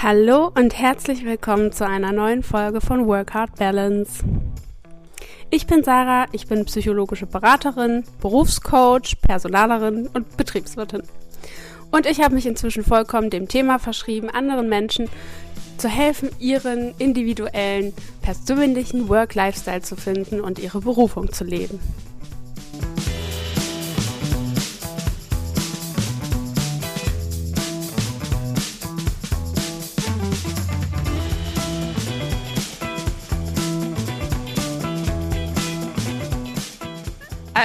Hallo und herzlich willkommen zu einer neuen Folge von Work Hard Balance. Ich bin Sarah, ich bin psychologische Beraterin, Berufscoach, Personalerin und Betriebswirtin. Und ich habe mich inzwischen vollkommen dem Thema verschrieben, anderen Menschen zu helfen, ihren individuellen, persönlichen Work-Lifestyle zu finden und ihre Berufung zu leben.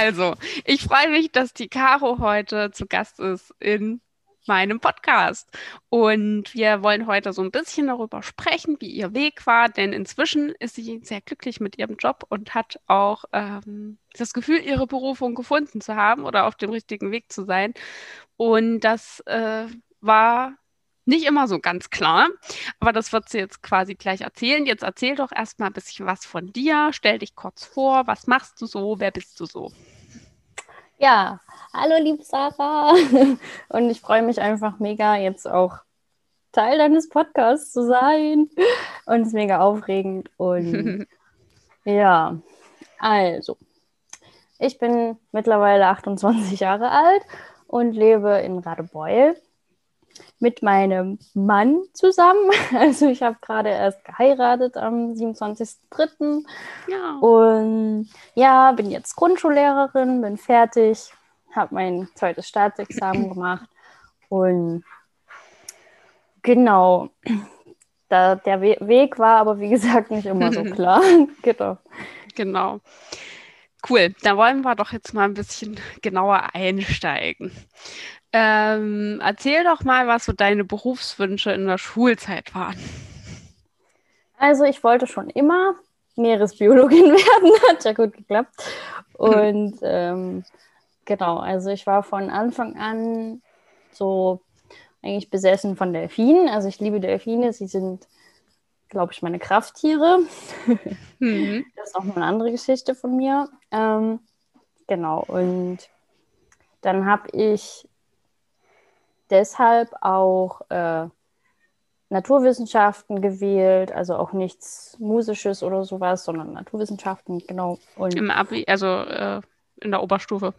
Also, ich freue mich, dass die Caro heute zu Gast ist in meinem Podcast. Und wir wollen heute so ein bisschen darüber sprechen, wie ihr Weg war, denn inzwischen ist sie sehr glücklich mit ihrem Job und hat auch ähm, das Gefühl, ihre Berufung gefunden zu haben oder auf dem richtigen Weg zu sein. Und das äh, war nicht immer so ganz klar, aber das wird sie jetzt quasi gleich erzählen. Jetzt erzähl doch erstmal ein bisschen was von dir, stell dich kurz vor, was machst du so, wer bist du so? Ja, hallo liebe Sarah. Und ich freue mich einfach mega jetzt auch Teil deines Podcasts zu sein. Und es ist mega aufregend und ja, also ich bin mittlerweile 28 Jahre alt und lebe in Radebeul mit meinem Mann zusammen. Also ich habe gerade erst geheiratet am 27.03. Ja. Und ja, bin jetzt Grundschullehrerin, bin fertig, habe mein zweites Staatsexamen gemacht und genau, da, der We Weg war aber wie gesagt nicht immer so klar. genau. Genau. Cool, da wollen wir doch jetzt mal ein bisschen genauer einsteigen. Ähm, erzähl doch mal, was so deine Berufswünsche in der Schulzeit waren. Also ich wollte schon immer Meeresbiologin werden, hat ja gut geklappt. Und ähm, genau, also ich war von Anfang an so eigentlich besessen von Delfinen. Also ich liebe Delfine, sie sind, glaube ich, meine Krafttiere. Mhm. Das ist auch mal eine andere Geschichte von mir. Ähm, genau, und dann habe ich deshalb auch äh, Naturwissenschaften gewählt, also auch nichts Musisches oder sowas, sondern Naturwissenschaften, genau. Und Im Abi, also äh, in der Oberstufe,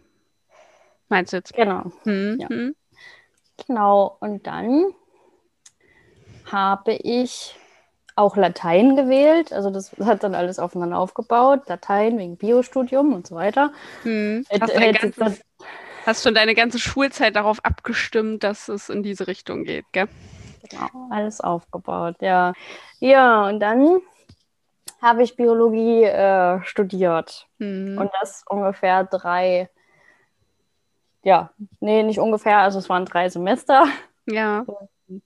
meinst du jetzt? Genau. Hm, ja. hm. Genau, und dann habe ich auch Latein gewählt. Also das hat dann alles aufeinander aufgebaut. Latein wegen Biostudium und so weiter. Hm. Hast, Hätt, ganzes, hast schon deine ganze Schulzeit darauf abgestimmt, dass es in diese Richtung geht, gell? Genau, alles aufgebaut, ja. Ja, und dann habe ich Biologie äh, studiert. Mhm. Und das ungefähr drei, ja, nee, nicht ungefähr, also es waren drei Semester. Ja. Und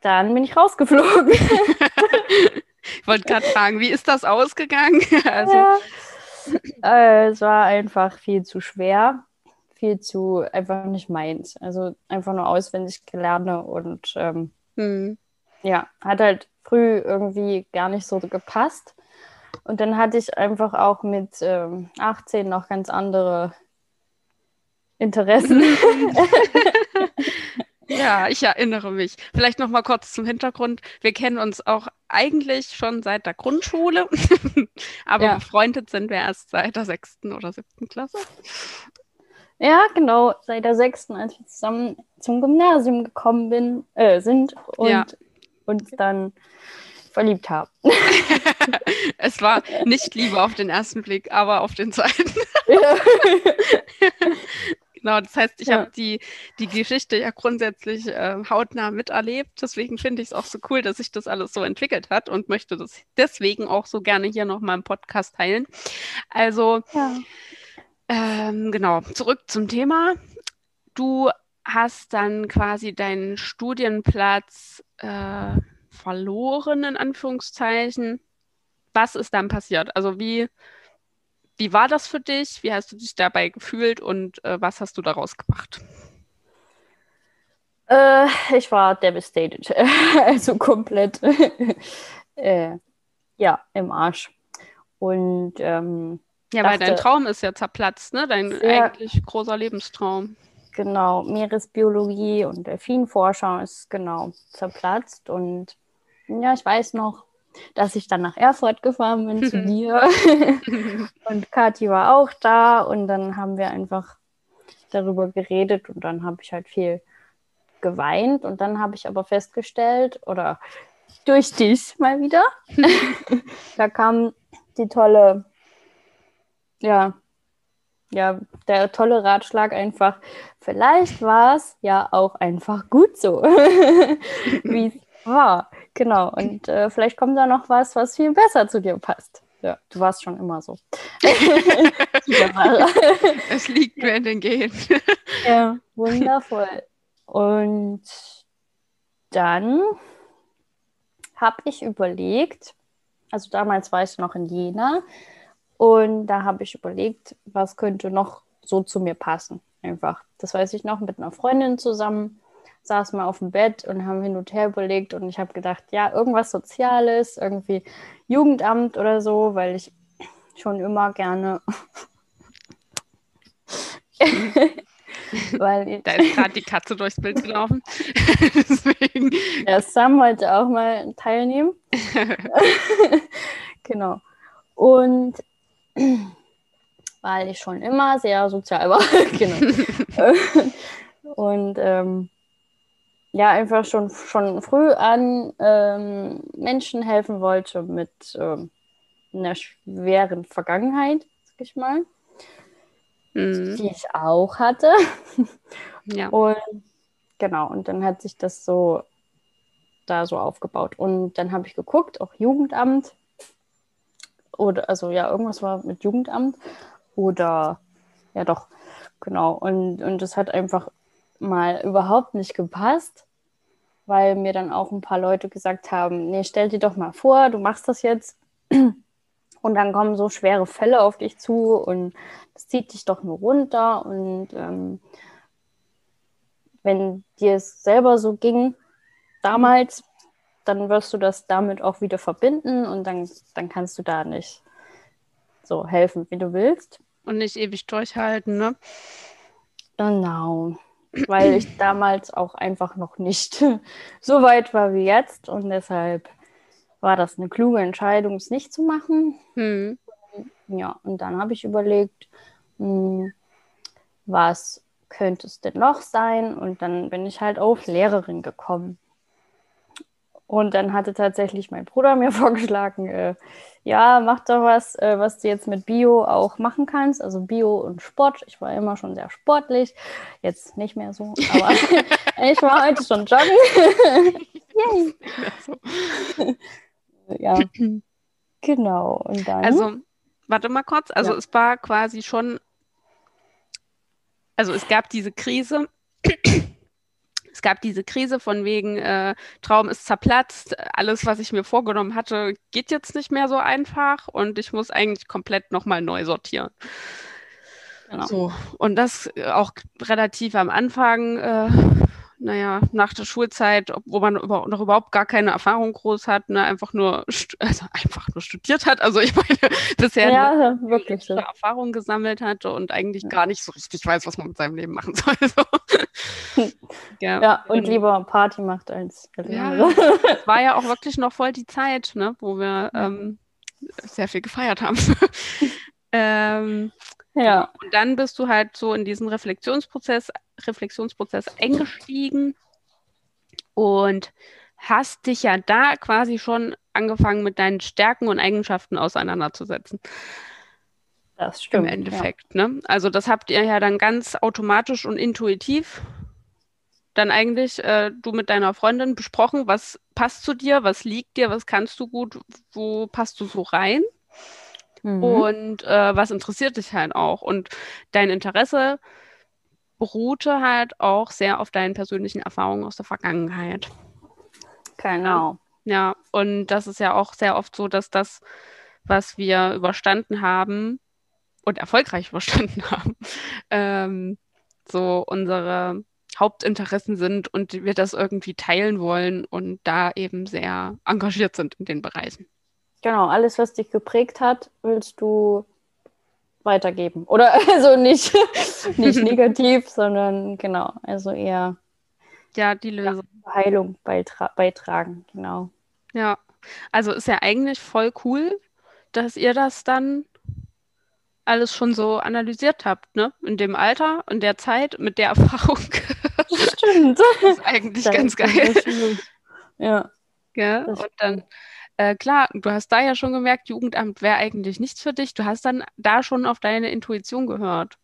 dann bin ich rausgeflogen. ich wollte gerade fragen, wie ist das ausgegangen? also. Ja. Äh, es war einfach viel zu schwer viel zu einfach nicht meins. Also einfach nur auswendig gelerne und ähm, hm. ja, hat halt früh irgendwie gar nicht so gepasst. Und dann hatte ich einfach auch mit ähm, 18 noch ganz andere Interessen. ja, ich erinnere mich. Vielleicht noch mal kurz zum Hintergrund. Wir kennen uns auch eigentlich schon seit der Grundschule, aber ja. befreundet sind wir erst seit der sechsten oder siebten Klasse. Ja, genau, seit der sechsten, als wir zusammen zum Gymnasium gekommen bin, äh, sind und ja. uns dann verliebt haben. es war nicht Liebe auf den ersten Blick, aber auf den zweiten. Ja. genau, das heißt, ich ja. habe die, die Geschichte ja grundsätzlich äh, hautnah miterlebt. Deswegen finde ich es auch so cool, dass sich das alles so entwickelt hat und möchte das deswegen auch so gerne hier nochmal im Podcast teilen. Also, ja. Ähm, genau, zurück zum Thema. Du hast dann quasi deinen Studienplatz äh, verloren, in Anführungszeichen. Was ist dann passiert? Also wie, wie war das für dich? Wie hast du dich dabei gefühlt und äh, was hast du daraus gemacht? Äh, ich war devastated, also komplett äh, ja, im Arsch. Und ähm, ja, dachte, weil dein Traum ist ja zerplatzt, ne? Dein ja, eigentlich großer Lebenstraum. genau, Meeresbiologie und Delfinforschung ist genau zerplatzt. Und ja, ich weiß noch, dass ich dann nach Erfurt gefahren bin zu dir. und Kathi war auch da und dann haben wir einfach darüber geredet und dann habe ich halt viel geweint und dann habe ich aber festgestellt oder durch dich mal wieder, da kam die tolle, ja, ja, der tolle Ratschlag einfach, vielleicht war es ja auch einfach gut so, wie es war. Genau, und äh, vielleicht kommt da noch was, was viel besser zu dir passt. Ja, du warst schon immer so. es liegt mir in den Genen. ja, wundervoll. Und dann habe ich überlegt, also damals war ich noch in Jena und da habe ich überlegt, was könnte noch so zu mir passen. Einfach. Das weiß ich noch mit einer Freundin zusammen saßen wir auf dem Bett und haben hin und her überlegt und ich habe gedacht, ja, irgendwas Soziales, irgendwie Jugendamt oder so, weil ich schon immer gerne. weil. Da ist gerade die Katze durchs Bild gelaufen. Deswegen. Ja, Sam wollte auch mal teilnehmen. genau. Und weil ich schon immer sehr sozial war. genau. und ähm, ja einfach schon, schon früh an ähm, Menschen helfen wollte mit ähm, einer schweren Vergangenheit, sag ich mal, mhm. die ich auch hatte. ja. Und genau, und dann hat sich das so da so aufgebaut. Und dann habe ich geguckt, auch Jugendamt. Oder, also ja, irgendwas war mit Jugendamt. Oder, ja doch, genau. Und, und das hat einfach mal überhaupt nicht gepasst, weil mir dann auch ein paar Leute gesagt haben, nee, stell dir doch mal vor, du machst das jetzt und dann kommen so schwere Fälle auf dich zu und das zieht dich doch nur runter und ähm, wenn dir es selber so ging damals, dann wirst du das damit auch wieder verbinden und dann, dann kannst du da nicht so helfen, wie du willst. Und nicht ewig durchhalten, ne? Genau weil ich damals auch einfach noch nicht so weit war wie jetzt und deshalb war das eine kluge Entscheidung, es nicht zu machen. Hm. Ja, und dann habe ich überlegt, hm, was könnte es denn noch sein? Und dann bin ich halt auf Lehrerin gekommen. Und dann hatte tatsächlich mein Bruder mir vorgeschlagen, äh, ja, mach doch was, äh, was du jetzt mit Bio auch machen kannst. Also Bio und Sport. Ich war immer schon sehr sportlich. Jetzt nicht mehr so, aber ich war heute schon joggen. Yay. ja. Genau. Und dann. Also, warte mal kurz. Also, ja. es war quasi schon. Also, es gab diese Krise es gab diese Krise von wegen, äh, Traum ist zerplatzt, alles, was ich mir vorgenommen hatte, geht jetzt nicht mehr so einfach und ich muss eigentlich komplett nochmal neu sortieren. Genau. So, und das auch relativ am Anfang, äh, naja, nach der Schulzeit, wo man über, noch überhaupt gar keine Erfahrung groß hat, ne, einfach nur, also einfach nur studiert hat. Also ich meine, bisher ja, wirklich so. Erfahrung gesammelt hatte und eigentlich ja. gar nicht so richtig weiß, was man mit seinem Leben machen soll. So. ja, ja, und lieber Party macht als ja, Es war ja auch wirklich noch voll die Zeit, ne, wo wir ähm, sehr viel gefeiert haben. ähm, ja. Und dann bist du halt so in diesen Reflexionsprozess, Reflexionsprozess eingestiegen und hast dich ja da quasi schon angefangen mit deinen Stärken und Eigenschaften auseinanderzusetzen. Das stimmt. Im Endeffekt. Ja. Ne? Also das habt ihr ja dann ganz automatisch und intuitiv dann eigentlich äh, du mit deiner Freundin besprochen, was passt zu dir, was liegt dir, was kannst du gut, wo passt du so rein? Mhm. Und äh, was interessiert dich halt auch? Und dein Interesse beruhte halt auch sehr auf deinen persönlichen Erfahrungen aus der Vergangenheit. Genau. Ja, und das ist ja auch sehr oft so, dass das, was wir überstanden haben und erfolgreich überstanden haben, ähm, so unsere Hauptinteressen sind und wir das irgendwie teilen wollen und da eben sehr engagiert sind in den Bereichen. Genau, alles, was dich geprägt hat, willst du weitergeben. Oder also nicht, nicht negativ, sondern genau, also eher ja, die Lösung. Ja, Heilung beitra beitragen, genau. Ja, also ist ja eigentlich voll cool, dass ihr das dann alles schon so analysiert habt, ne? In dem Alter, in der Zeit, mit der Erfahrung. Stimmt. Das ist eigentlich das ganz geil. Ja. ja. Und dann, äh, klar, du hast da ja schon gemerkt, Jugendamt wäre eigentlich nichts für dich. Du hast dann da schon auf deine Intuition gehört.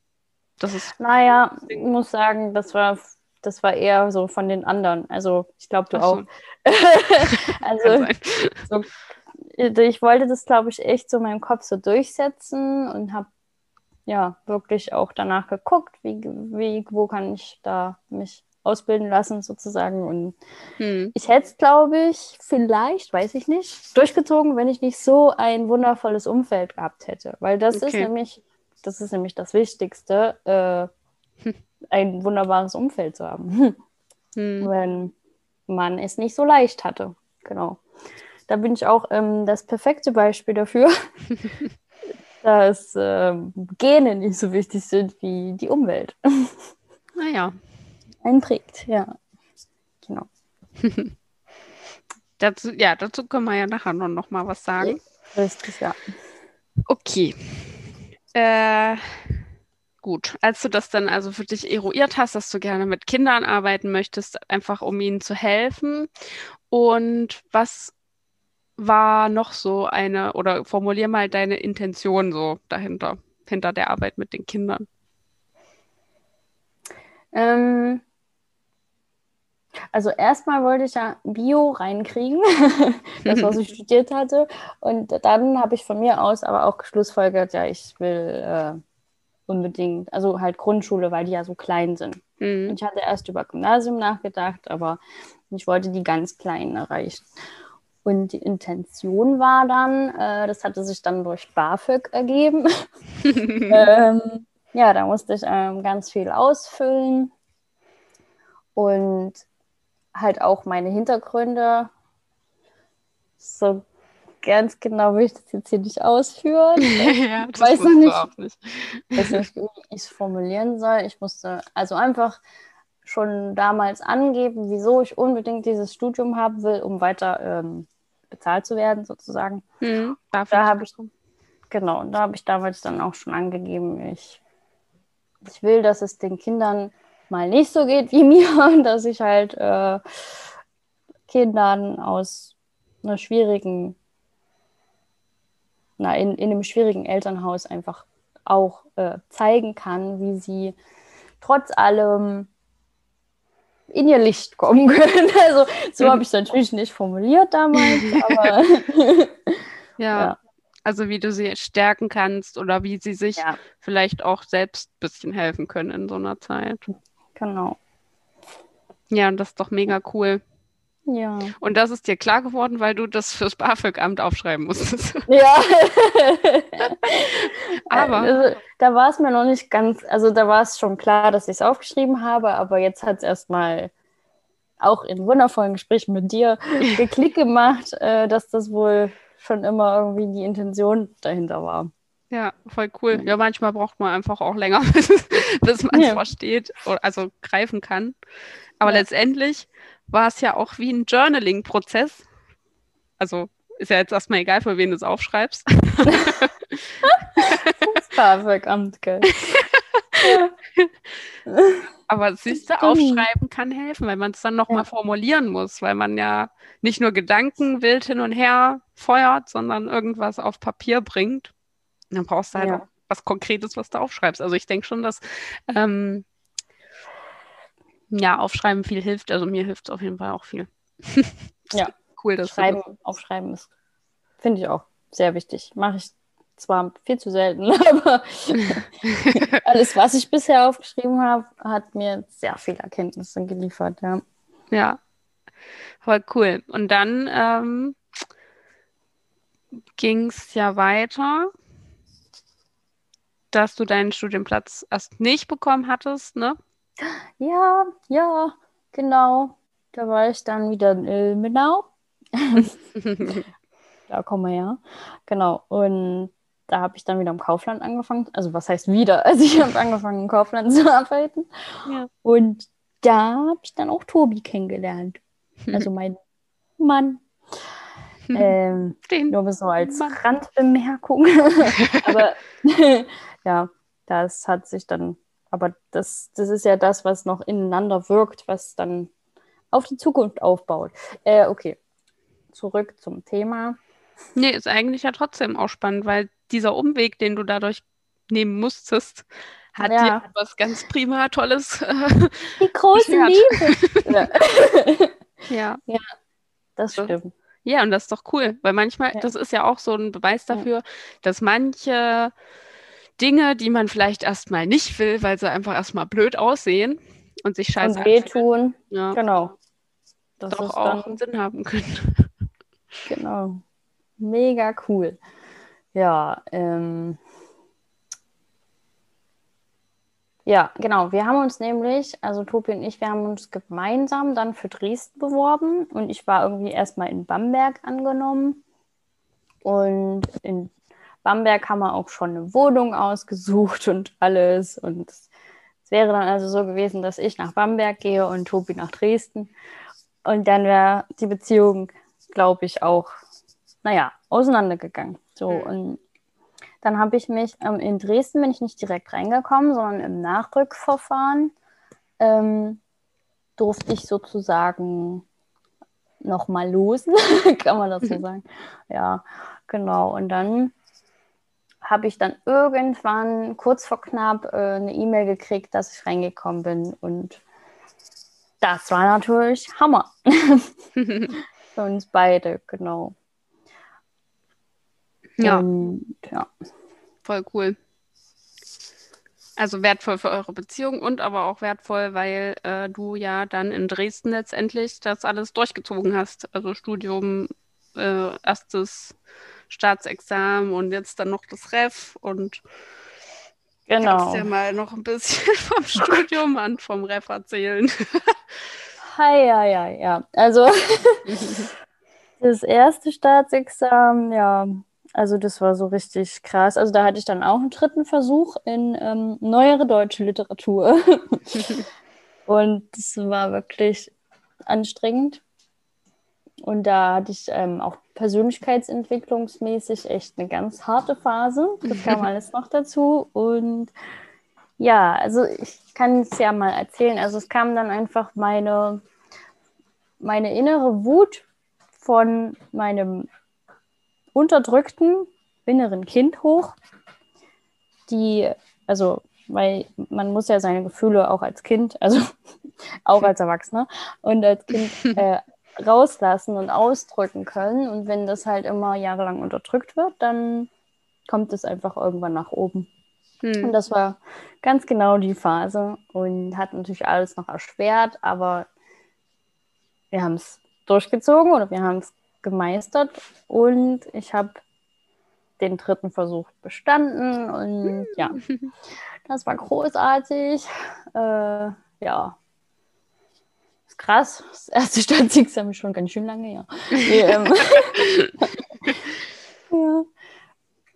Das ist. Naja, ich muss sagen, das war das war eher so von den anderen. Also ich glaube, du auch. also so, ich wollte das, glaube ich, echt so in meinem Kopf so durchsetzen und habe ja wirklich auch danach geguckt, wie, wie, wo kann ich da mich ausbilden lassen sozusagen. Und hm. ich hätte es, glaube ich, vielleicht, weiß ich nicht, durchgezogen, wenn ich nicht so ein wundervolles Umfeld gehabt hätte. Weil das okay. ist nämlich, das ist nämlich das Wichtigste. Äh, ein wunderbares Umfeld zu haben, hm. wenn man es nicht so leicht hatte. Genau. Da bin ich auch ähm, das perfekte Beispiel dafür, dass ähm, Gene nicht so wichtig sind wie die Umwelt. Naja. Einprägt, ja. Genau. dazu, ja, dazu können wir ja nachher noch, noch mal was sagen. Richtig, ja. Okay. Äh, gut. Als du das dann also für dich eruiert hast, dass du gerne mit Kindern arbeiten möchtest, einfach um ihnen zu helfen. Und was war noch so eine, oder formulier mal deine Intention so dahinter, hinter der Arbeit mit den Kindern? Ähm, also erstmal wollte ich ja Bio reinkriegen, das, was ich studiert hatte. Und dann habe ich von mir aus aber auch geschlussfolgert, ja, ich will äh, unbedingt, also halt Grundschule, weil die ja so klein sind. Mhm. Ich hatte erst über Gymnasium nachgedacht, aber ich wollte die ganz Kleinen erreichen. Und die Intention war dann, äh, das hatte sich dann durch BAföG ergeben. ähm, ja, da musste ich ähm, ganz viel ausfüllen und halt auch meine Hintergründe so ganz genau will ich das jetzt hier nicht ausführen. ja, ich weiß noch nicht, nicht. weiß nicht, wie ich es formulieren soll. Ich musste also einfach schon damals angeben, wieso ich unbedingt dieses Studium haben will, um weiter ähm, bezahlt zu werden, sozusagen. Mhm, da habe ich genau, da habe ich damals dann auch schon angegeben, ich, ich will, dass es den Kindern mal nicht so geht wie mir, dass ich halt äh, Kindern aus einer schwierigen na, in, in einem schwierigen Elternhaus einfach auch äh, zeigen kann, wie sie trotz allem in ihr Licht kommen können. Also so habe ich es natürlich nicht formuliert damals, aber ja. ja. Also wie du sie stärken kannst oder wie sie sich ja. vielleicht auch selbst ein bisschen helfen können in so einer Zeit. Genau. Ja, und das ist doch mega cool. Ja. Und das ist dir klar geworden, weil du das fürs BAföG-Amt aufschreiben musstest. Ja. aber. Also, da war es mir noch nicht ganz, also da war es schon klar, dass ich es aufgeschrieben habe, aber jetzt hat es erstmal auch in wundervollen Gesprächen mit dir geklickt gemacht, äh, dass das wohl schon immer irgendwie die Intention dahinter war. Ja, voll cool. Ja, manchmal braucht man einfach auch länger, bis man es ja. versteht, also greifen kann. Aber ja. letztendlich war es ja auch wie ein Journaling-Prozess. Also ist ja jetzt erstmal egal, für wen du es aufschreibst. das BAföG-Amt, gell? Aber siehst du, aufschreiben kann helfen, weil man es dann nochmal ja. formulieren muss, weil man ja nicht nur Gedanken wild hin und her feuert, sondern irgendwas auf Papier bringt. Dann brauchst du halt ja. auch was Konkretes, was du aufschreibst. Also ich denke schon, dass ähm, ja, aufschreiben viel hilft. Also mir hilft es auf jeden Fall auch viel. ja. Cool, dass Schreiben, das... aufschreiben ist, finde ich auch sehr wichtig. Mache ich zwar viel zu selten, aber alles, was ich bisher aufgeschrieben habe, hat mir sehr viele Erkenntnisse geliefert, ja. Ja, voll cool. Und dann ähm, ging es ja weiter, dass du deinen Studienplatz erst nicht bekommen hattest, ne? Ja, ja, genau. Da war ich dann wieder in Ilmenau. da kommen wir ja. Genau. Und da habe ich dann wieder im Kaufland angefangen. Also was heißt wieder? Also ich habe angefangen im Kaufland zu arbeiten. Ja. Und da habe ich dann auch Tobi kennengelernt. Also mein Mann. Ähm, nur so als Mann. Randbemerkung. aber ja, das hat sich dann, aber das, das ist ja das, was noch ineinander wirkt, was dann auf die Zukunft aufbaut. Äh, okay, zurück zum Thema. Nee, ist eigentlich ja trotzdem auch spannend, weil dieser Umweg, den du dadurch nehmen musstest, hat Ja. dir was ganz prima Tolles. Äh, Die große. Liebe. ja, ja. das stimmt. Ja, und das ist doch cool, weil manchmal, Ja. das ist ja auch so ein Beweis Ja. dafür, dass manche Dinge, die man vielleicht erstmal nicht will, weil sie einfach erstmal blöd aussehen und sich scheiße Und wehtun, ja, genau. Das doch auch einen Sinn haben können. Genau. Mega cool. Ja, ähm. Ja, genau. Wir haben uns nämlich, also Tobi und ich, wir haben uns gemeinsam dann für Dresden beworben und ich war irgendwie erstmal in Bamberg angenommen. Und in Bamberg haben wir auch schon eine Wohnung ausgesucht und alles. Und es wäre dann also so gewesen, dass ich nach Bamberg gehe und Tobi nach Dresden. Und dann wäre die Beziehung, glaube ich, auch, naja, auseinandergegangen. So, Mhm. und dann habe ich mich ähm, in Dresden bin ich nicht direkt reingekommen, sondern im Nachrückverfahren ähm, durfte ich sozusagen nochmal losen, kann man das so Mhm. sagen. Ja, genau. Und dann habe ich dann irgendwann kurz vor knapp äh, eine E-Mail gekriegt, dass ich reingekommen bin. Und das war natürlich Hammer für uns beide, genau. Ja, Und, ja. voll cool. Also wertvoll für eure Beziehung und aber auch wertvoll, weil äh, du ja dann in Dresden letztendlich das alles durchgezogen hast. Also Studium, äh, erstes Staatsexamen und jetzt dann noch das Ref und Genau. kannst ja mal noch ein bisschen vom Studium und vom Ref erzählen. Hi, ja, ja, ja. Also das erste Staatsexamen, ja, also das war so richtig krass. Also da hatte ich dann auch einen dritten Versuch in ähm, neuere deutsche Literatur. Und das war wirklich anstrengend. Und da hatte ich ähm, auch persönlichkeitsentwicklungsmäßig echt eine ganz harte Phase. Das kam alles noch dazu. Und ja, also ich kann es ja mal erzählen. Also es kam dann einfach meine, meine innere Wut von meinem unterdrückten inneren Kind hoch, die, also, weil man muss ja seine Gefühle auch als Kind, also auch als Erwachsener und als Kind äh, rauslassen und ausdrücken können. Und wenn das halt immer jahrelang unterdrückt wird, dann kommt es einfach irgendwann nach oben. Und Hm. das war ganz genau die Phase und hat natürlich alles noch erschwert, aber wir haben es durchgezogen oder wir haben es gemeistert und ich habe den dritten Versuch bestanden und ja, das war großartig. Äh, ja, ist krass. Das erste Staatsexamen schon ganz schön lange, ja. Nee, ähm, ja.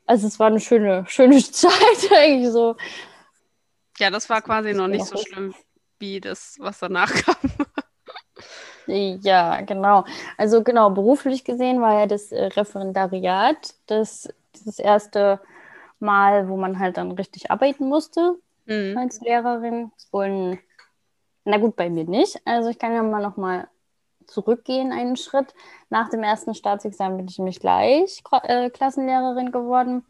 Also es war eine schöne, schöne Zeit eigentlich so. Ja, das war quasi noch nicht so schlimm wie das, was danach kam. Ja, genau. Also genau, beruflich gesehen war ja das äh, Referendariat das, das erste Mal, wo man halt dann richtig arbeiten musste Hm. als Lehrerin. Und na gut, bei mir nicht. Also ich kann ja mal noch mal zurückgehen einen Schritt. Nach dem ersten Staatsexamen bin ich nämlich gleich äh, Klassenlehrerin geworden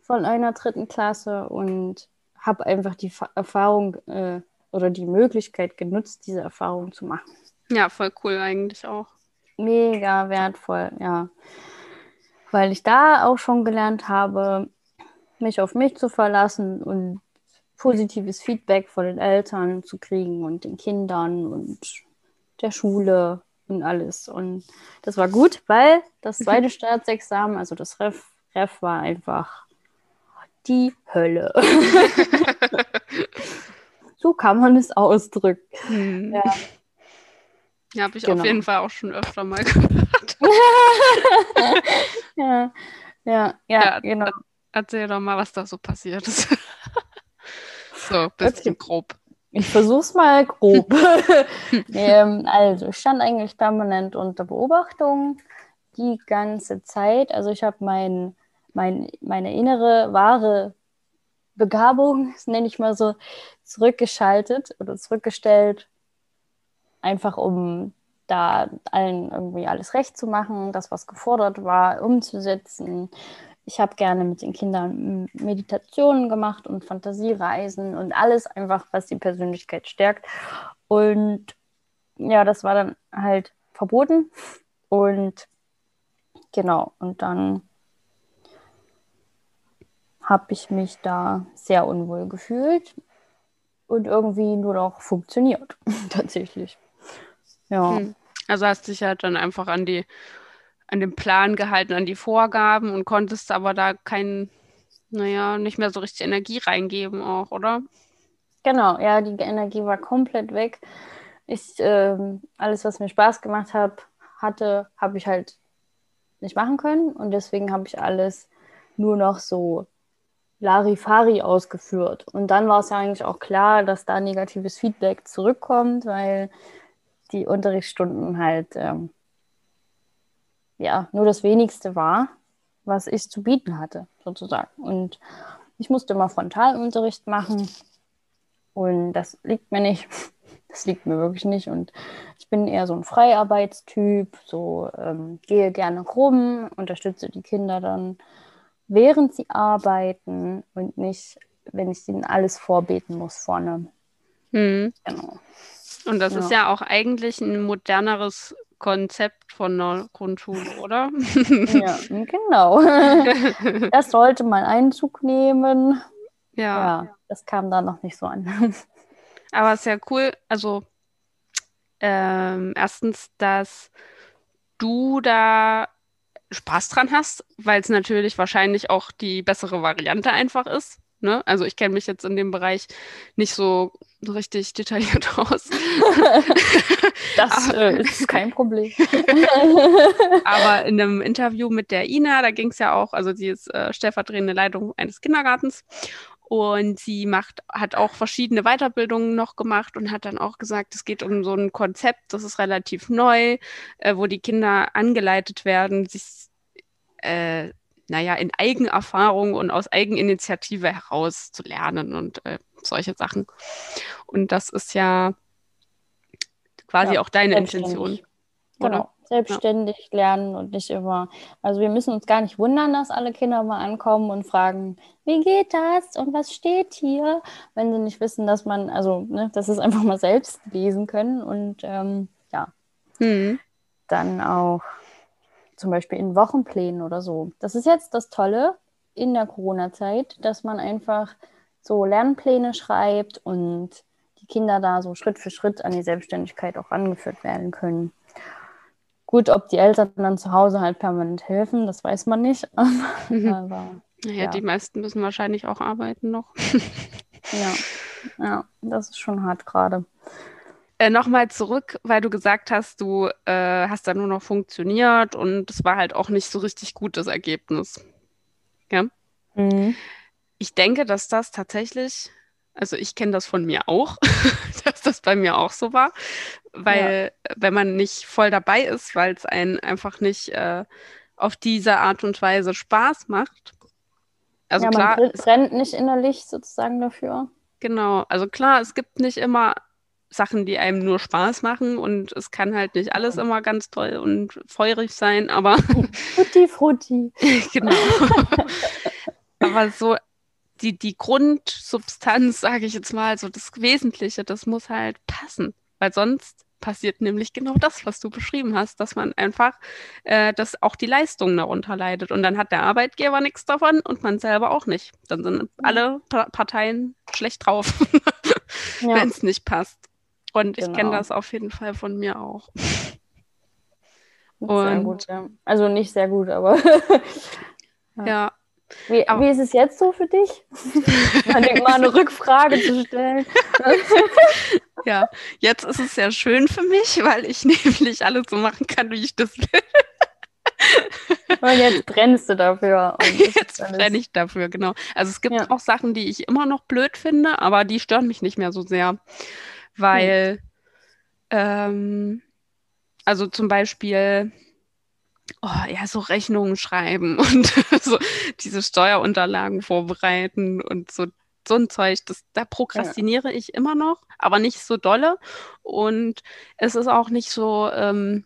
von einer dritten Klasse und habe einfach die Fa- Erfahrung äh, oder die Möglichkeit genutzt, diese Erfahrung zu machen. Ja, voll cool eigentlich auch. Mega wertvoll, ja. Weil ich da auch schon gelernt habe, mich auf mich zu verlassen und positives Feedback von den Eltern zu kriegen und den Kindern und der Schule und alles. Und das war gut, weil das zweite Staatsexamen, also das Ref, Ref war einfach die Hölle. so kann man es ausdrücken. Hm. Ja. Ja, habe ich Genau. auf jeden Fall auch schon öfter mal gehört. Ja, ja, ja, Ja, genau. erzähl doch mal, was da so passiert ist. so, bisschen okay. grob. Ich versuch's mal grob. ähm, also, ich stand eigentlich permanent unter Beobachtung die ganze Zeit. Also, ich habe mein, mein, meine innere, wahre Begabung, das nenne ich mal so, zurückgeschaltet oder zurückgestellt, einfach um da allen irgendwie alles recht zu machen, das, was gefordert war, umzusetzen. Ich habe gerne mit den Kindern Meditationen gemacht und Fantasiereisen und alles einfach, was die Persönlichkeit stärkt. Und ja, das war dann halt verboten. Und genau, und dann habe ich mich da sehr unwohl gefühlt und irgendwie nur noch funktioniert, tatsächlich. Ja. Hm. Also hast dich halt dann einfach an die, an den Plan gehalten, an die Vorgaben und konntest aber da kein, naja, nicht mehr so richtig Energie reingeben auch, oder? Genau, ja, die Energie war komplett weg. Ich, äh, alles, was mir Spaß gemacht hat, hatte, habe ich halt nicht machen können und deswegen habe ich alles nur noch so Larifari ausgeführt. Und dann war es ja eigentlich auch klar, dass da negatives Feedback zurückkommt, weil die Unterrichtsstunden halt ähm, ja nur das wenigste war, was ich zu bieten hatte, sozusagen. Und ich musste immer Frontalunterricht machen und das liegt mir nicht. Das liegt mir wirklich nicht. Und ich bin eher so ein Freiarbeitstyp, so ähm, gehe gerne rum, unterstütze die Kinder dann, während sie arbeiten und nicht, wenn ich ihnen alles vorbeten muss vorne. Hm. Genau. Und das ja. ist ja auch eigentlich ein moderneres Konzept von einer Grundschule, oder? ja, genau. Das sollte mal Einzug nehmen. Ja. ja. Das kam da noch nicht so an. Aber es ist ja cool, also ähm, erstens, dass du da Spaß dran hast, weil es natürlich wahrscheinlich auch die bessere Variante einfach ist. Ne? Also ich kenne mich jetzt in dem Bereich nicht so richtig detailliert aus. das äh, ist kein Problem. Aber in einem Interview mit der Ina, da ging es ja auch, also sie ist äh, stellvertretende Leitung eines Kindergartens und sie macht, hat auch verschiedene Weiterbildungen noch gemacht und hat dann auch gesagt, es geht um so ein Konzept, das ist relativ neu, äh, wo die Kinder angeleitet werden, sich, äh, naja, in Eigenerfahrung und aus Eigeninitiative heraus zu lernen und äh, solche Sachen. Und das ist ja quasi ja, auch deine Intention. Genau selbstständig ja. lernen und nicht immer. Also wir müssen uns gar nicht wundern, dass alle Kinder mal ankommen und fragen, wie geht das und was steht hier, wenn sie nicht wissen, dass man, also ne, dass sie es einfach mal selbst lesen können und ähm, ja, mhm. dann auch zum Beispiel in Wochenplänen oder so. Das ist jetzt das Tolle in der Corona-Zeit, dass man einfach so Lernpläne schreibt und die Kinder da so Schritt für Schritt an die Selbstständigkeit auch angeführt werden können. Gut, ob die Eltern dann zu Hause halt permanent helfen, das weiß man nicht. Mhm. Aber, naja, ja. die meisten müssen wahrscheinlich auch arbeiten noch. ja. ja, das ist schon hart gerade. Äh, Nochmal zurück, weil du gesagt hast, du äh, hast da nur noch funktioniert und es war halt auch nicht so richtig gutes Ergebnis. Ja? Mhm. Ich denke, dass das tatsächlich, also ich kenne das von mir auch, dass das bei mir auch so war, weil ja. wenn man nicht voll dabei ist, weil es einen einfach nicht äh, auf diese Art und Weise Spaß macht. Also ja, klar, man brennt nicht innerlich sozusagen dafür. Genau, also klar, es gibt nicht immer Sachen, die einem nur Spaß machen und es kann halt nicht alles immer ganz toll und feurig sein, aber Frutti, Frutti. genau. aber so die, die Grundsubstanz, sage ich jetzt mal, so das Wesentliche, das muss halt passen, weil sonst passiert nämlich genau das, was du beschrieben hast, dass man einfach, äh, dass auch die Leistung darunter leidet. Und dann hat der Arbeitgeber nichts davon und man selber auch nicht. Dann sind alle pa Parteien schlecht drauf, ja. wenn es nicht passt. Und genau. ich kenne das auf jeden Fall von mir auch. Sehr gut, ja. Also nicht sehr gut, aber. ja. ja. Wie, wie ist es jetzt so für dich? mal eine Rückfrage zu stellen. ja, jetzt ist es sehr schön für mich, weil ich nämlich alles so machen kann, wie ich das will. Und jetzt brennst du dafür. jetzt brenne ich dafür, genau. Also es gibt ja. auch Sachen, die ich immer noch blöd finde, aber die stören mich nicht mehr so sehr. Weil, hm. ähm, also zum Beispiel, oh, ja, so Rechnungen schreiben und so diese Steuerunterlagen vorbereiten und so so ein Zeug, das, da prokrastiniere ja. ich immer noch, aber nicht so dolle. Und es ist auch nicht so, ähm,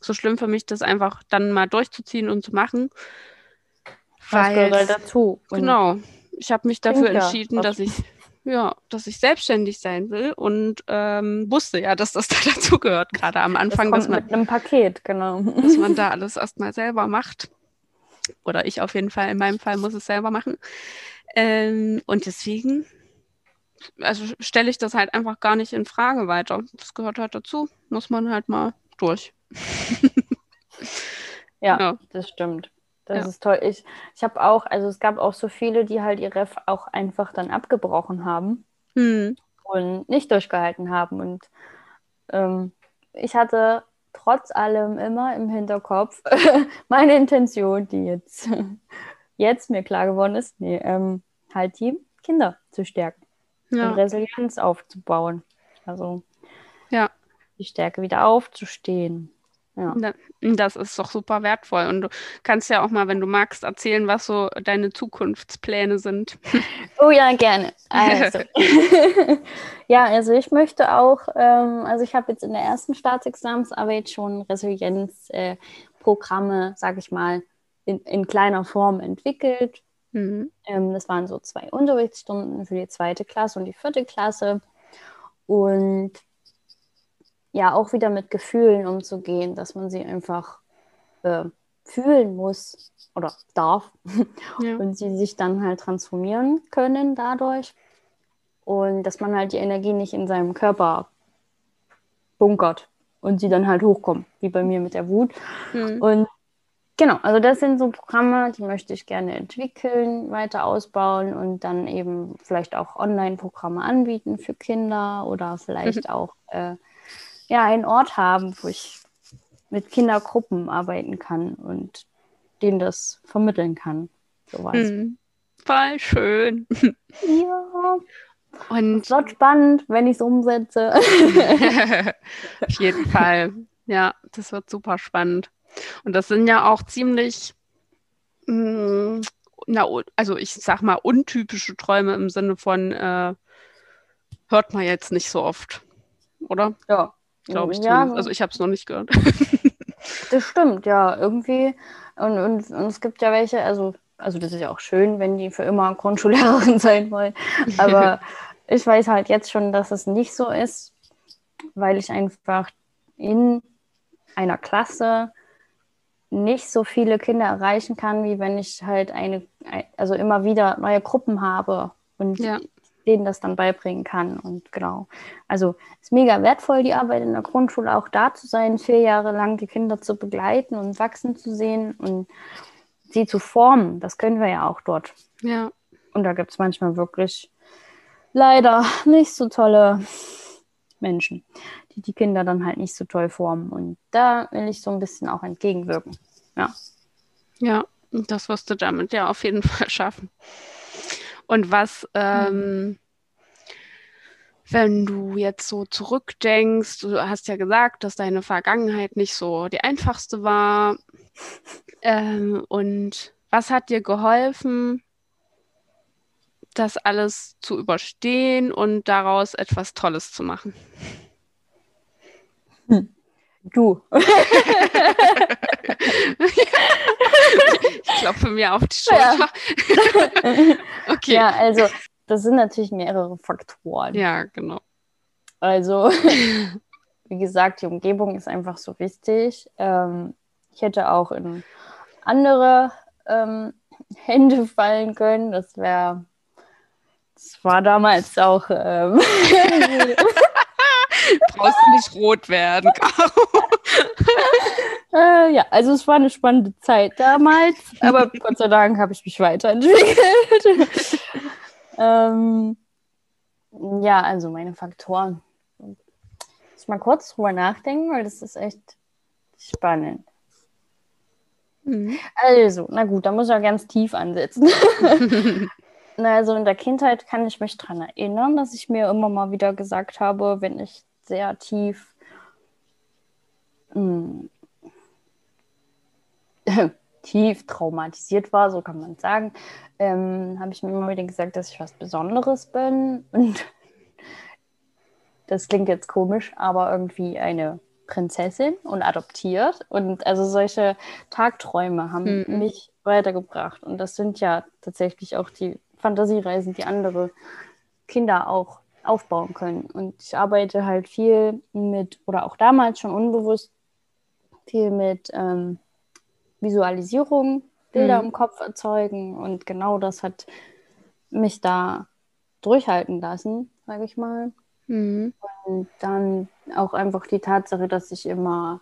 so schlimm für mich, das einfach dann mal durchzuziehen und zu machen. Was gehört halt dazu. genau. Ich habe mich dafür entschieden, ja, dass ich ja, dass ich selbstständig sein will und ähm, wusste ja, dass das da dazu gehört, gerade am Anfang. Das dass man, mit einem Paket, genau. Dass man da alles erstmal selber macht. Oder ich auf jeden Fall, in meinem Fall muss es selber machen. Ähm, und deswegen, also stelle ich das halt einfach gar nicht in Frage weiter. Das gehört halt dazu. Muss man halt mal durch. ja, ja, das stimmt. Das ja. ist toll. Ich, ich habe auch, also es gab auch so viele, die halt ihr Ref auch einfach dann abgebrochen haben hm. und nicht durchgehalten haben. Und ähm, ich hatte trotz allem immer im Hinterkopf meine Intention, die jetzt, jetzt mir klar geworden ist, nee, ähm, halt die Kinder zu stärken ja. und Resilienz aufzubauen. Also ja. die Stärke wieder aufzustehen. Ja. Das ist doch super wertvoll. Und du kannst ja auch mal, wenn du magst, erzählen, was so deine Zukunftspläne sind. Oh ja, gerne. Also. ja, also ich möchte auch, ähm, also ich habe jetzt in der ersten Staatsexamensarbeit schon Resilienzprogramme, äh, sage ich mal, in, in, kleiner Form entwickelt. Mhm. Ähm, das waren so zwei Unterrichtsstunden für die zweite Klasse und die vierte Klasse. Und ja auch wieder mit Gefühlen umzugehen, dass man sie einfach äh, fühlen muss oder darf ja. und sie sich dann halt transformieren können dadurch und dass man halt die Energie nicht in seinem Körper bunkert und sie dann halt hochkommen, wie bei mir mit der Wut. Mhm. Und genau, also das sind so Programme, die möchte ich gerne entwickeln, weiter ausbauen und dann eben vielleicht auch Online-Programme anbieten für Kinder oder vielleicht mhm. auch äh, ja, einen Ort haben, wo ich mit Kindergruppen arbeiten kann und denen das vermitteln kann. Sowas. Hm, voll schön. Ja. Und es wird spannend, wenn ich es umsetze. Auf jeden Fall. Ja, das wird super spannend. Und das sind ja auch ziemlich, mh, hm, na, also ich sag mal, untypische Träume im Sinne von, äh, hört man jetzt nicht so oft, oder? Ja, glaube ich. Ja, also ich habe es noch nicht gehört. das stimmt, ja, irgendwie. Und, und, und es gibt ja welche, also, also das ist ja auch schön, wenn die für immer Grundschullehrerin sein wollen. Aber ich weiß halt jetzt schon, dass es nicht so ist, weil ich einfach in einer Klasse nicht so viele Kinder erreichen kann, wie wenn ich halt eine, also immer wieder neue Gruppen habe und ja denen das dann beibringen kann. Und genau. Also ist mega wertvoll, die Arbeit in der Grundschule auch da zu sein, vier Jahre lang die Kinder zu begleiten und wachsen zu sehen und sie zu formen. Das können wir ja auch dort. Ja. Und da gibt es manchmal wirklich leider nicht so tolle Menschen, die die Kinder dann halt nicht so toll formen. Und da will ich so ein bisschen auch entgegenwirken. Ja. Ja, das wirst du damit ja auf jeden Fall schaffen. Und was, ähm, mhm. wenn du jetzt so zurückdenkst, du hast ja gesagt, dass deine Vergangenheit nicht so die einfachste war. Ähm, und was hat dir geholfen, das alles zu überstehen und daraus etwas Tolles zu machen? Hm. Du. ich klopfe mir auf die Schulter. Ja. okay. Ja, also das sind natürlich mehrere Faktoren. Ja, genau. Also, wie gesagt, die Umgebung ist einfach so wichtig. Ähm, ich hätte auch in andere ähm, Hände fallen können. Das wäre, das war damals auch. Ähm, Brauchst du nicht rot werden, Caro. Äh, ja, also es war eine spannende Zeit damals, aber Gott sei Dank habe ich mich weiterentwickelt. ähm, ja, also meine Faktoren. Ich mal kurz drüber nachdenken, weil das ist echt spannend. Mhm. Also, na gut, da muss ich ja ganz tief ansetzen. na, also in der Kindheit kann ich mich daran erinnern, dass ich mir immer mal wieder gesagt habe, wenn ich sehr tief mh, hm, tief traumatisiert war, so kann man sagen, ähm, habe ich mir immer wieder gesagt, dass ich was Besonderes bin. Und das klingt jetzt komisch, aber irgendwie eine Prinzessin und adoptiert. Und also solche Tagträume haben mhm. mich weitergebracht. Und das sind ja tatsächlich auch die Fantasiereisen, die andere Kinder auch aufbauen können. Und ich arbeite halt viel mit, oder auch damals schon unbewusst, viel mit ähm, Visualisierung, Bilder mhm. im Kopf erzeugen. Und genau das hat mich da durchhalten lassen, sage ich mal. Mhm. Und dann auch einfach die Tatsache, dass ich immer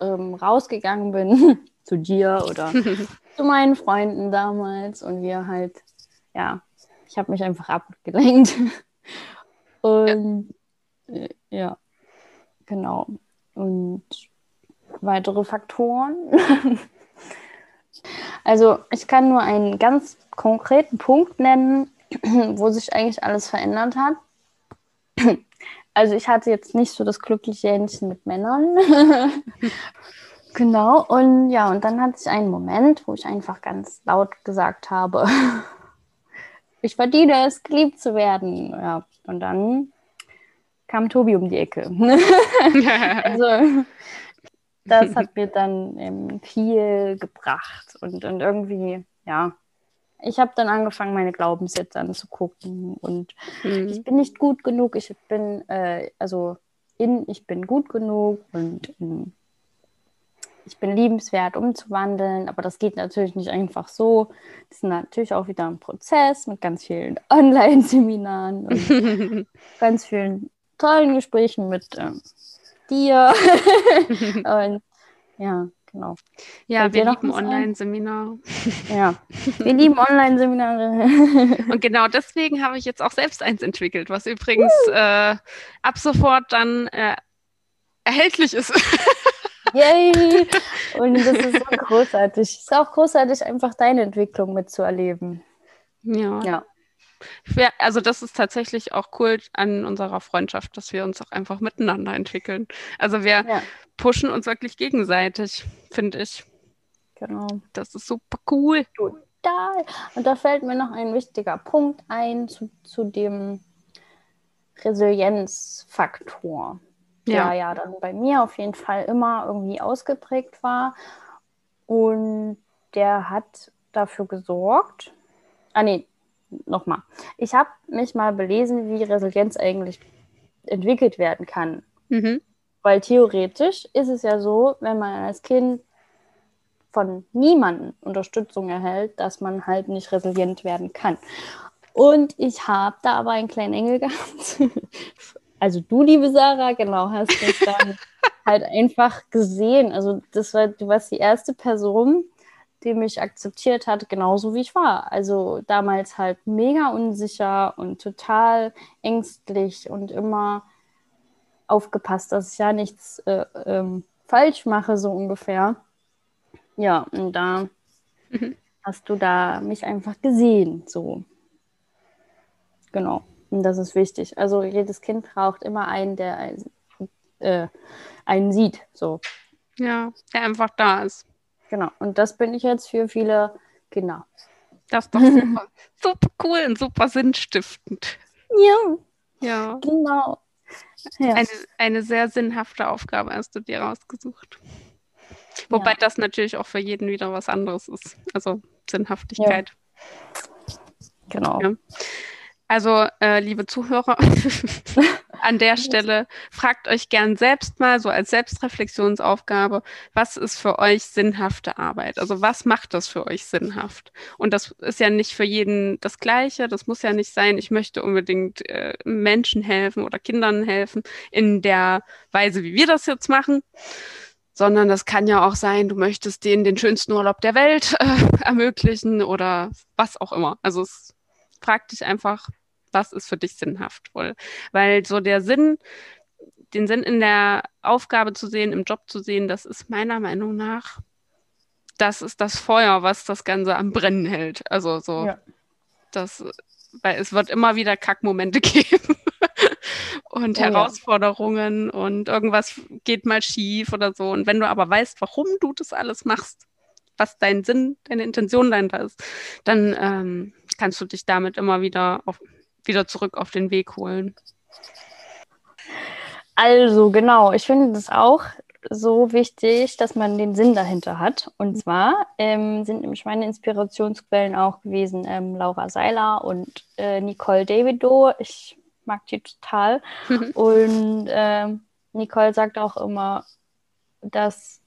ähm, rausgegangen bin zu dir oder zu meinen Freunden damals und wir halt, ja, ich habe mich einfach abgelenkt. und ja. Äh, ja, genau. Und weitere Faktoren. Also ich kann nur einen ganz konkreten Punkt nennen, wo sich eigentlich alles verändert hat also ich hatte jetzt nicht so das glückliche Händchen mit Männern. genau, und ja, und dann hatte ich einen Moment, wo ich einfach ganz laut gesagt habe, ich verdiene es, geliebt zu werden. Ja, und dann kam Tobi um die Ecke. also das hat mir dann ähm, viel gebracht und, und irgendwie, ja, ich habe dann angefangen, meine Glaubenssätze anzugucken und mhm. ich bin nicht gut genug, ich bin, äh, also in, ich bin gut genug und in, ich bin liebenswert umzuwandeln, aber das geht natürlich nicht einfach so. Das ist natürlich auch wieder ein Prozess mit ganz vielen Online-Seminaren und ganz vielen tollen Gesprächen mit ähm, dir. und ja, genau. Ja, wir lieben Online-Seminare. Ja, wir lieben Online-Seminare. Und genau deswegen habe ich jetzt auch selbst eins entwickelt, was übrigens äh, ab sofort dann äh, erhältlich ist. Yay! Und das ist so großartig. Es ist auch großartig, einfach deine Entwicklung mitzuerleben. Ja. ja also das ist tatsächlich auch cool an unserer Freundschaft, dass wir uns auch einfach miteinander entwickeln. Also wir ja. pushen uns wirklich gegenseitig, finde ich. Genau. Das ist super cool. Total. Und da fällt mir noch ein wichtiger Punkt ein zu, zu dem Resilienzfaktor, ja. der ja dann bei mir auf jeden Fall immer irgendwie ausgeprägt war. Und der hat dafür gesorgt, ah nee, nochmal. Ich habe mich mal belesen, wie Resilienz eigentlich entwickelt werden kann. Mhm. Weil theoretisch ist es ja so, wenn man als Kind von niemandem Unterstützung erhält, dass man halt nicht resilient werden kann. Und ich habe da aber einen kleinen Engel gehabt. Also du, liebe Sarah, genau, hast mich dann halt einfach gesehen. Also das war, du warst die erste Person, die mich akzeptiert hat, genauso wie ich war. Also damals halt mega unsicher und total ängstlich und immer aufgepasst, dass ich ja nichts äh, ähm, falsch mache, so ungefähr. Ja, und da mhm. hast du da mich einfach gesehen, so. Genau. Und das ist wichtig. Also jedes Kind braucht immer einen, der einen, äh, einen sieht, so. Ja, der einfach da ist. Genau. Und das bin ich jetzt für viele Kinder. Das ist doch super, super cool und super sinnstiftend. Ja. Ja. Genau. Ja. Eine, eine sehr sinnhafte Aufgabe hast du dir rausgesucht. Wobei ja. das natürlich auch für jeden wieder was anderes ist. Also Sinnhaftigkeit. Ja. Genau. Also, äh, liebe Zuhörer, an der Stelle fragt euch gern selbst mal so als Selbstreflexionsaufgabe, was ist für euch sinnhafte Arbeit? Also was macht das für euch sinnhaft? Und das ist ja nicht für jeden das Gleiche. Das muss ja nicht sein, ich möchte unbedingt äh, Menschen helfen oder Kindern helfen in der Weise, wie wir das jetzt machen sondern das kann ja auch sein, du möchtest denen den schönsten Urlaub der Welt äh, ermöglichen oder was auch immer. Also es frag dich einfach, was ist für dich sinnhaftvoll? Weil so der Sinn, den Sinn in der Aufgabe zu sehen, im Job zu sehen, das ist meiner Meinung nach das ist das Feuer, was das Ganze am Brennen hält. Also so, ja. das, weil es wird immer wieder Kackmomente geben und oh, Herausforderungen ja. und irgendwas geht mal schief oder so. Und wenn du aber weißt, warum du das alles machst, was dein Sinn, deine Intention dahinter ist, dann ähm, kannst du dich damit immer wieder auf, wieder zurück auf den Weg holen. Also genau, ich finde das auch so wichtig, dass man den Sinn dahinter hat. Und zwar ähm, sind nämlich meine Inspirationsquellen auch gewesen ähm, Laura Seiler und äh, Nicole Davido. Ich mag die total. und äh, Nicole sagt auch immer, dass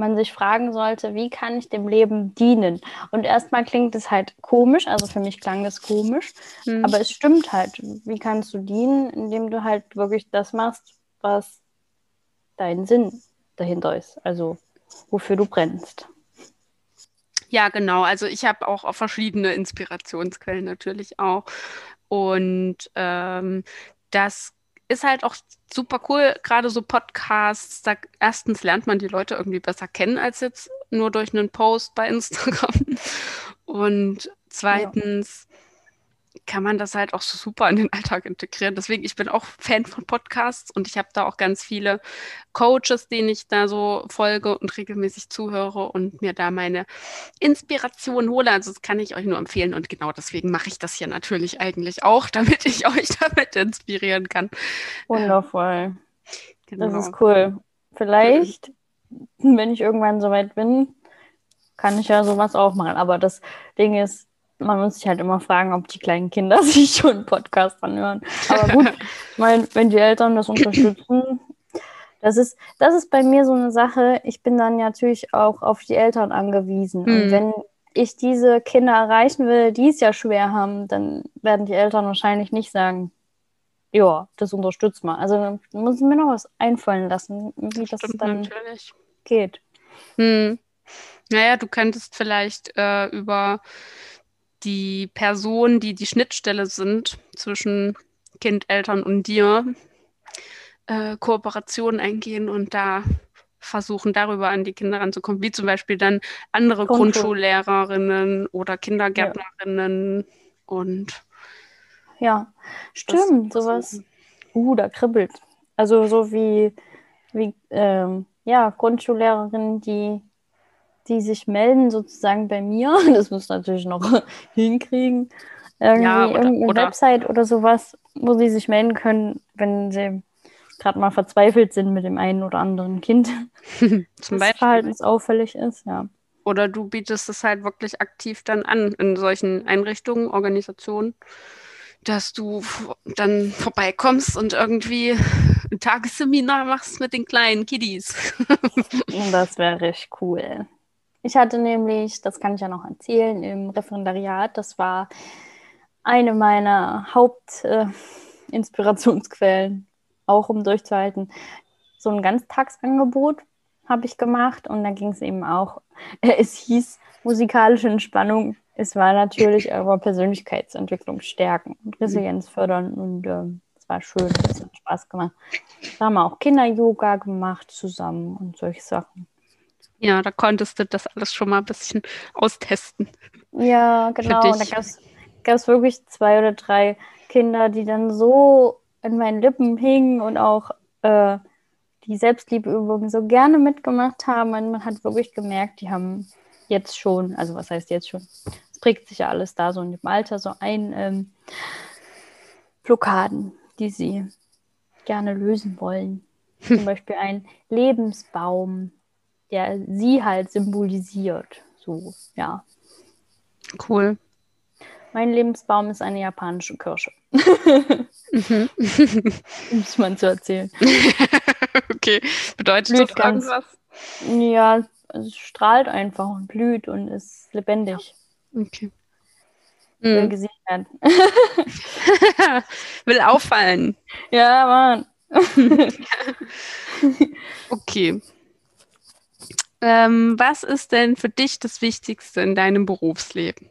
man sich fragen sollte, wie kann ich dem Leben dienen? Und erstmal klingt es halt komisch, also für mich klang das komisch, mhm. aber es stimmt halt. Wie kannst du dienen, indem du halt wirklich das machst, was dein Sinn dahinter ist, also wofür du brennst. Ja, genau. Also ich habe auch verschiedene Inspirationsquellen natürlich auch. Und ähm, das ist halt auch super cool, gerade so Podcasts. Da erstens lernt man die Leute irgendwie besser kennen als jetzt nur durch einen Post bei Instagram. Und zweitens ja kann man das halt auch so super in den Alltag integrieren. Deswegen, ich bin auch Fan von Podcasts und ich habe da auch ganz viele Coaches, denen ich da so folge und regelmäßig zuhöre und mir da meine Inspiration hole. Also das kann ich euch nur empfehlen und genau deswegen mache ich das hier natürlich eigentlich auch, damit ich euch damit inspirieren kann. Wundervoll. Genau. Das ist cool. Vielleicht, wenn ich irgendwann soweit bin, kann ich ja sowas auch machen. Aber das Ding ist, man muss sich halt immer fragen, ob die kleinen Kinder sich schon einen Podcast anhören. Aber gut, ich meine, wenn die Eltern das unterstützen, das ist, das ist bei mir so eine Sache. Ich bin dann natürlich auch auf die Eltern angewiesen. Mhm. Und hm. wenn ich diese Kinder erreichen will, die es ja schwer haben, dann werden die Eltern wahrscheinlich nicht sagen, ja, das unterstützt mal. Also muss ich mir noch was einfallen lassen, wie das, das dann natürlich. geht. Hm. Naja, du könntest vielleicht äh, über die Personen, die die Schnittstelle sind zwischen Kind, Eltern und dir, äh, Kooperationen eingehen und da versuchen, darüber an die Kinder ranzukommen, wie zum Beispiel dann andere Konto. Grundschullehrerinnen oder Kindergärtnerinnen ja. und ja, stimmt, sowas. Uh, da kribbelt. Also so wie, wie ähm, ja, Grundschullehrerinnen, die die sich melden, sozusagen bei mir. Das muss natürlich noch hinkriegen. Irgendwie ja, oder, irgendeine oder, Website oder sowas, wo sie sich melden können, wenn sie gerade mal verzweifelt sind mit dem einen oder anderen Kind. Zum das Beispiel. verhaltensauffällig ist, ja. Oder du bietest es halt wirklich aktiv dann an in solchen Einrichtungen, Organisationen, dass du dann vorbeikommst und irgendwie ein Tagesseminar machst mit den kleinen Kiddies. das wäre richtig cool. Ich hatte nämlich, das kann ich ja noch erzählen, im Referendariat, das war eine meiner Hauptinspirationsquellen, äh, auch um durchzuhalten. So ein Ganztagsangebot habe ich gemacht und da ging es eben auch, äh, es hieß musikalische Entspannung. Es war natürlich aber Persönlichkeitsentwicklung stärken und Resilienz fördern und äh, es war schön, es hat Spaß gemacht. Da haben wir auch Kinder-Yoga gemacht zusammen und solche Sachen. Ja, da konntest du das alles schon mal ein bisschen austesten. Ja, genau. Da gab es wirklich zwei oder drei Kinder, die dann so in meinen Lippen hingen und auch äh, die Selbstliebeübungen so gerne mitgemacht haben. Und man hat wirklich gemerkt, die haben jetzt schon, also was heißt jetzt schon? Es prägt sich ja alles da so in dem Alter so ein ähm, Blockaden, die sie gerne lösen wollen. Zum Beispiel ein Lebensbaum der sie halt symbolisiert. So, ja. Cool. Mein Lebensbaum ist eine japanische Kirsche. mhm. um es mal zu erzählen. okay. Bedeutet blüht das ganz, irgendwas? Ja, es strahlt einfach und blüht und ist lebendig. Okay. Will mhm. gesehen werden. Will auffallen. Ja, Mann. okay. Ähm, was ist denn für dich das Wichtigste in deinem Berufsleben?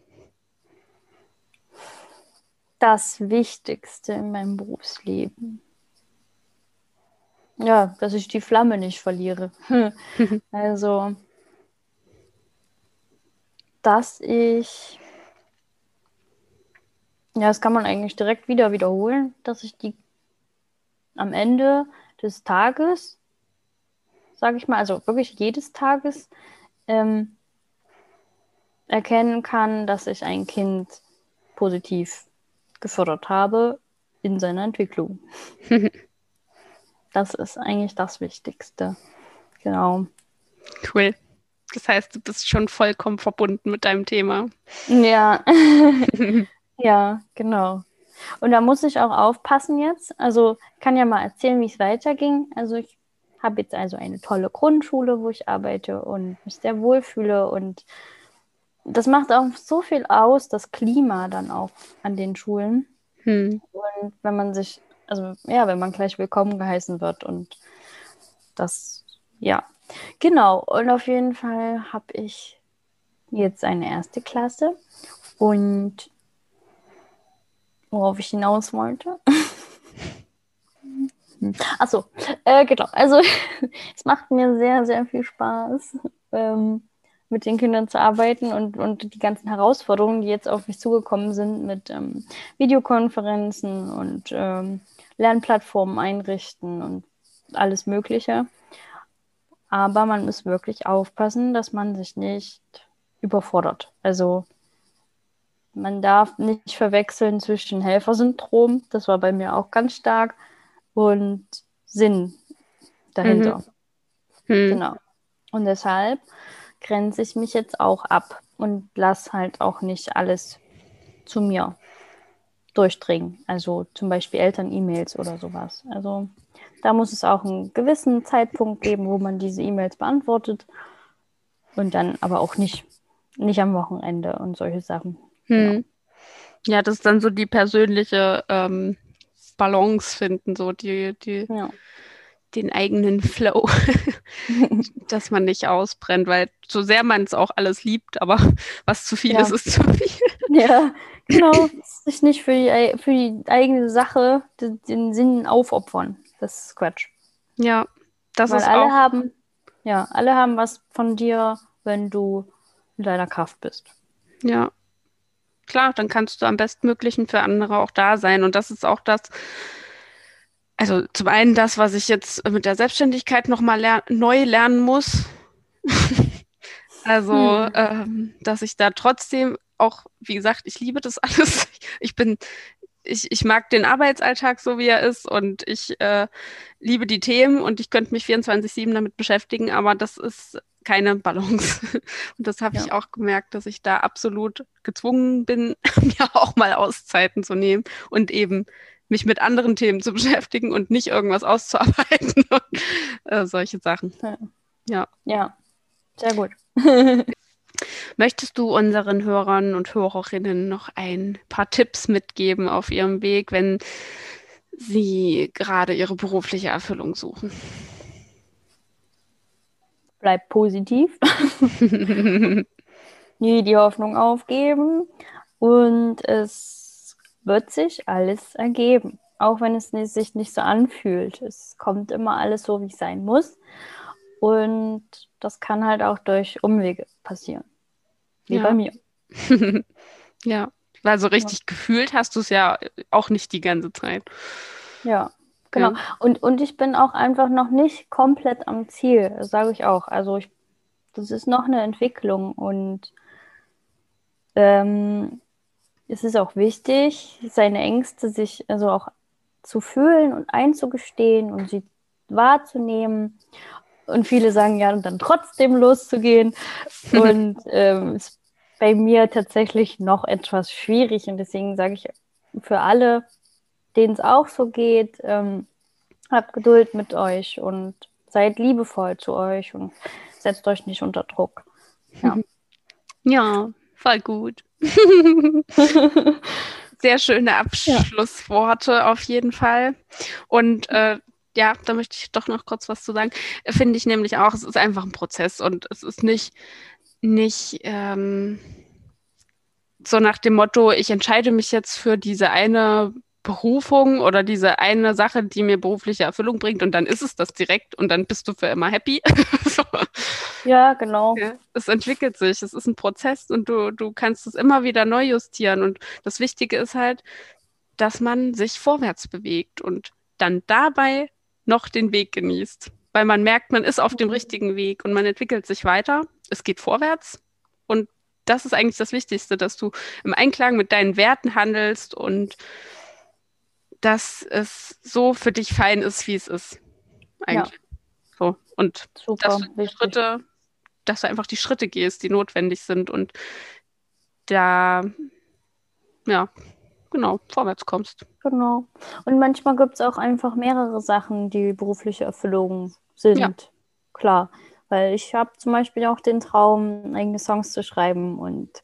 Das Wichtigste in meinem Berufsleben. Ja, dass ich die Flamme nicht verliere. also, dass ich, ja, das kann man eigentlich direkt wieder wiederholen, dass ich die am Ende des Tages, sage ich mal, also wirklich jedes Tages, ähm, erkennen kann, dass ich ein Kind positiv gefördert habe in seiner Entwicklung. das ist eigentlich das Wichtigste. Genau. Cool. Das heißt, du bist schon vollkommen verbunden mit deinem Thema. Ja. ja, genau. Und da muss ich auch aufpassen jetzt. Also ich kann ja mal erzählen, wie es weiterging. Also ich habe jetzt also eine tolle Grundschule, wo ich arbeite und mich sehr wohlfühle. Und das macht auch so viel aus, das Klima dann auch an den Schulen. Hm. Und wenn man sich, also ja, wenn man gleich willkommen geheißen wird und das, ja, genau. Und auf jeden Fall habe ich jetzt eine erste Klasse und worauf ich hinaus wollte. Achso, äh, genau. Also es macht mir sehr, sehr viel Spaß, ähm, mit den Kindern zu arbeiten und, und die ganzen Herausforderungen, die jetzt auf mich zugekommen sind mit ähm, Videokonferenzen und ähm, Lernplattformen einrichten und alles Mögliche. Aber man muss wirklich aufpassen, dass man sich nicht überfordert. Also man darf nicht verwechseln zwischen Helfersyndrom, das war bei mir auch ganz stark, und Sinn dahinter. Mhm. Mhm. Genau. Und deshalb grenze ich mich jetzt auch ab und lasse halt auch nicht alles zu mir durchdringen. Also zum Beispiel Eltern-E-Mails oder sowas. Also da muss es auch einen gewissen Zeitpunkt geben, wo man diese E-Mails beantwortet und dann aber auch nicht, nicht am Wochenende und solche Sachen. Hm. Genau. Ja, das ist dann so die persönliche ähm, Balance finden, so die, die ja. den eigenen Flow, dass man nicht ausbrennt, weil so sehr man es auch alles liebt, aber was zu viel ja. ist, ist zu viel. Ja, genau. Sich nicht für die, für die eigene Sache den, den Sinn aufopfern. Das ist Quatsch. Ja, das weil ist alle auch... haben, ja, alle haben was von dir, wenn du in deiner Kraft bist. Ja, klar, dann kannst du am bestmöglichen für andere auch da sein. Und das ist auch das, also zum einen das, was ich jetzt mit der Selbstständigkeit nochmal ler neu lernen muss. also, hm. ähm, dass ich da trotzdem auch, wie gesagt, ich liebe das alles. Ich bin, ich, ich mag den Arbeitsalltag so, wie er ist und ich äh, liebe die Themen und ich könnte mich 24-7 damit beschäftigen, aber das ist keine Balance. Und das habe ja. ich auch gemerkt, dass ich da absolut gezwungen bin, mir auch mal Auszeiten zu nehmen und eben mich mit anderen Themen zu beschäftigen und nicht irgendwas auszuarbeiten und äh, solche Sachen. Ja. ja. Ja, sehr gut. Möchtest du unseren Hörern und Hörerinnen noch ein paar Tipps mitgeben auf ihrem Weg, wenn sie gerade ihre berufliche Erfüllung suchen? Bleib positiv. Nie die Hoffnung aufgeben. Und es wird sich alles ergeben. Auch wenn es sich nicht so anfühlt. Es kommt immer alles so, wie es sein muss. Und das kann halt auch durch Umwege passieren. Wie ja. bei mir. ja, weil so richtig ja. gefühlt hast du es ja auch nicht die ganze Zeit. Ja, Genau. Ja. Und, und ich bin auch einfach noch nicht komplett am Ziel, sage ich auch. Also ich, das ist noch eine Entwicklung und ähm, es ist auch wichtig, seine Ängste sich also auch zu fühlen und einzugestehen und sie wahrzunehmen. Und viele sagen ja, und dann trotzdem loszugehen. und ähm, ist bei mir tatsächlich noch etwas schwierig. Und deswegen sage ich für alle, denen es auch so geht. Ähm, habt Geduld mit euch und seid liebevoll zu euch und setzt euch nicht unter Druck. Ja, ja voll gut. Sehr schöne Abschlussworte ja. auf jeden Fall. Und äh, ja, da möchte ich doch noch kurz was zu sagen. Finde ich nämlich auch, es ist einfach ein Prozess und es ist nicht, nicht ähm, so nach dem Motto, ich entscheide mich jetzt für diese eine Berufung oder diese eine Sache, die mir berufliche Erfüllung bringt und dann ist es das direkt und dann bist du für immer happy. so. Ja, genau. Ja, es entwickelt sich, es ist ein Prozess und du, du kannst es immer wieder neu justieren und das Wichtige ist halt, dass man sich vorwärts bewegt und dann dabei noch den Weg genießt, weil man merkt, man ist auf dem richtigen Weg und man entwickelt sich weiter, es geht vorwärts und das ist eigentlich das Wichtigste, dass du im Einklang mit deinen Werten handelst und dass es so für dich fein ist, wie es ist. Eigentlich. Ja. So. Und Super, dass du die Schritte, dass du einfach die Schritte gehst, die notwendig sind und da, ja, genau, vorwärts kommst. Genau. Und manchmal gibt es auch einfach mehrere Sachen, die berufliche Erfüllung sind. Ja. Klar. Weil ich habe zum Beispiel auch den Traum, eigene Songs zu schreiben und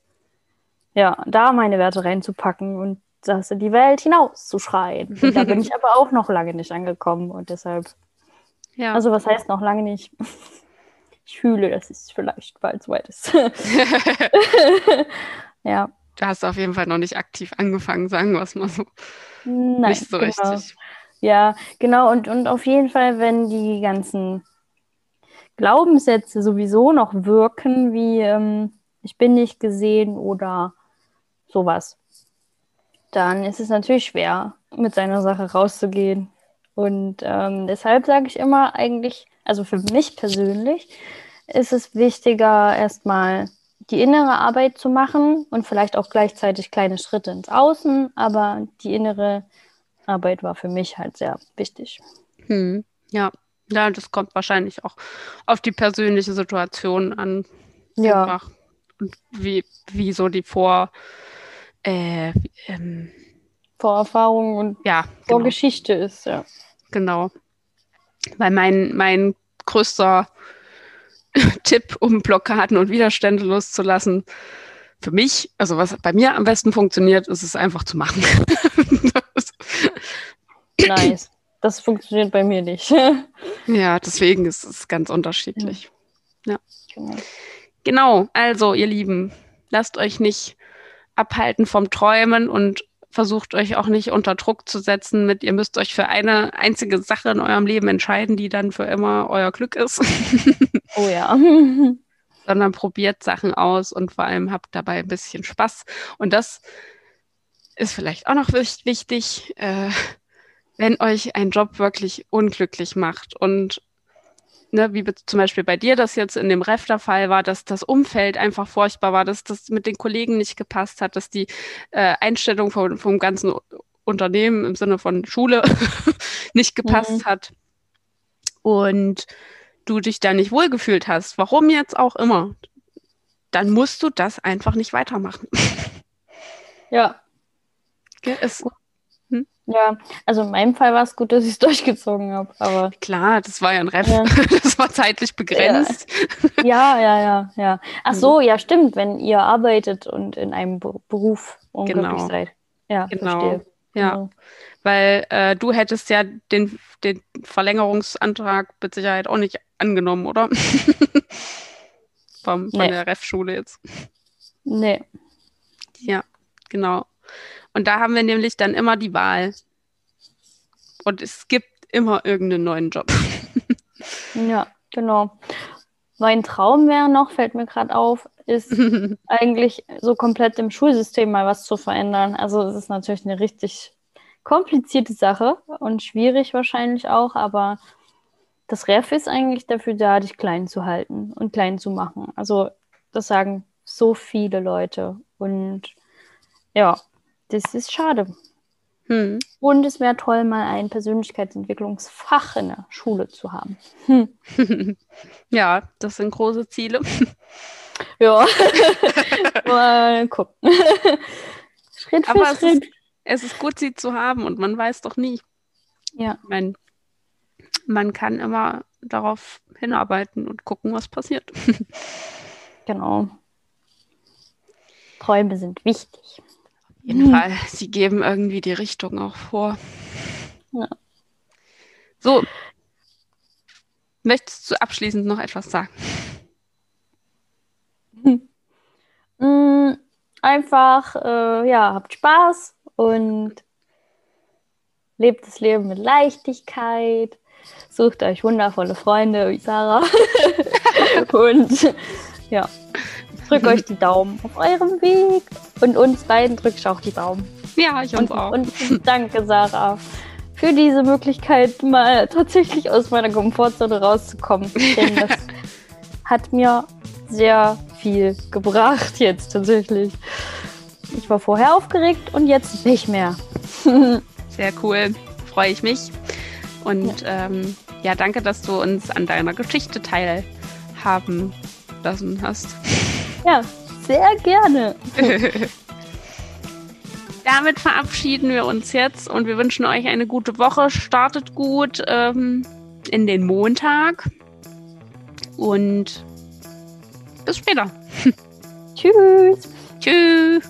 ja, da meine Werte reinzupacken und das in die Welt hinauszuschreien. Und da bin ich aber auch noch lange nicht angekommen und deshalb. Ja. Also was heißt noch lange nicht? Ich fühle, dass es vielleicht bald so weit ist. ja. Du hast auf jeden Fall noch nicht aktiv angefangen, sagen wir es mal so. Nein, nicht so genau. richtig. Ja, genau. Und, und auf jeden Fall, wenn die ganzen Glaubenssätze sowieso noch wirken, wie ähm, ich bin nicht gesehen oder sowas, dann ist es natürlich schwer, mit seiner Sache rauszugehen. Und ähm, deshalb sage ich immer eigentlich, also für mich persönlich, ist es wichtiger, erstmal die innere Arbeit zu machen und vielleicht auch gleichzeitig kleine Schritte ins Außen, aber die innere Arbeit war für mich halt sehr wichtig. Hm. Ja, ja, das kommt wahrscheinlich auch auf die persönliche Situation an. Ja. Und wie, wie so die Vor, äh, ähm, Vorerfahrung und ja, Vorgeschichte genau. ist, ja. Genau. Weil mein, mein größter Tipp, um Blockaden und Widerstände loszulassen, für mich, also was bei mir am besten funktioniert, ist es einfach zu machen. nice. Das funktioniert bei mir nicht. ja, deswegen ist es ganz unterschiedlich. Ja. ja. Genau. genau, also ihr Lieben, lasst euch nicht abhalten vom Träumen und versucht euch auch nicht unter Druck zu setzen mit, ihr müsst euch für eine einzige Sache in eurem Leben entscheiden, die dann für immer euer Glück ist. oh ja. Sondern probiert Sachen aus und vor allem habt dabei ein bisschen Spaß. Und das ist vielleicht auch noch wichtig, äh, wenn euch ein Job wirklich unglücklich macht und ne, wie zum Beispiel bei dir das jetzt in dem Ref der Fall war, dass das Umfeld einfach furchtbar war, dass das mit den Kollegen nicht gepasst hat, dass die äh, Einstellung vom, vom ganzen Unternehmen im Sinne von Schule nicht gepasst mhm. hat und du dich da nicht wohlgefühlt hast, warum jetzt auch immer, dann musst du das einfach nicht weitermachen. ja. ja es, ja, also in meinem Fall war es gut, dass ich es durchgezogen habe. Aber klar, das war ja ein Ref, ja. das war zeitlich begrenzt. Ja, ja, ja, ja. Ach so, ja, stimmt, wenn ihr arbeitet und in einem Beruf unglücklich genau. seid. Ja, genau. verstehe. Ja, genau. weil äh, du hättest ja den, den Verlängerungsantrag mit Sicherheit auch nicht angenommen, oder? Vom, von nee. der Ref-Schule jetzt. Nee. Ja, genau. Und da haben wir nämlich dann immer die Wahl. Und es gibt immer irgendeinen neuen Job. ja, genau. Mein Traum wäre noch, fällt mir gerade auf, ist eigentlich so komplett im Schulsystem mal was zu verändern. Also es ist natürlich eine richtig komplizierte Sache und schwierig wahrscheinlich auch, aber das Ref ist eigentlich dafür da, dich klein zu halten und klein zu machen. Also das sagen so viele Leute und ja, das ist schade. Hm. Und es wäre toll, mal ein Persönlichkeitsentwicklungsfach in der Schule zu haben. Hm. ja, das sind große Ziele. ja. mal gucken. Schritt für Aber Schritt. Es ist, es ist gut, sie zu haben und man weiß doch nie. Ja. Ich meine, man kann immer darauf hinarbeiten und gucken, was passiert. genau. Träume sind wichtig jeden mhm. Fall. Sie geben irgendwie die Richtung auch vor. Ja. So. Möchtest du abschließend noch etwas sagen? Mhm. Einfach, äh, ja, habt Spaß und lebt das Leben mit Leichtigkeit, sucht euch wundervolle Freunde wie Sarah und ja, drückt euch die Daumen auf eurem Weg und uns beiden drücke ich auch die Daumen. Ja, ich uns und, auch. Und danke, Sarah, für diese Möglichkeit, mal tatsächlich aus meiner Komfortzone rauszukommen. Denn das hat mir sehr viel gebracht jetzt tatsächlich. Ich war vorher aufgeregt und jetzt nicht mehr. Sehr cool. Freue ich mich. Und ja. Ähm, ja, danke, dass du uns an deiner Geschichte teilhaben lassen hast. Ja, sehr gerne. Damit verabschieden wir uns jetzt und wir wünschen euch eine gute Woche. Startet gut ähm, in den Montag und bis später. Tschüss. Tschüss.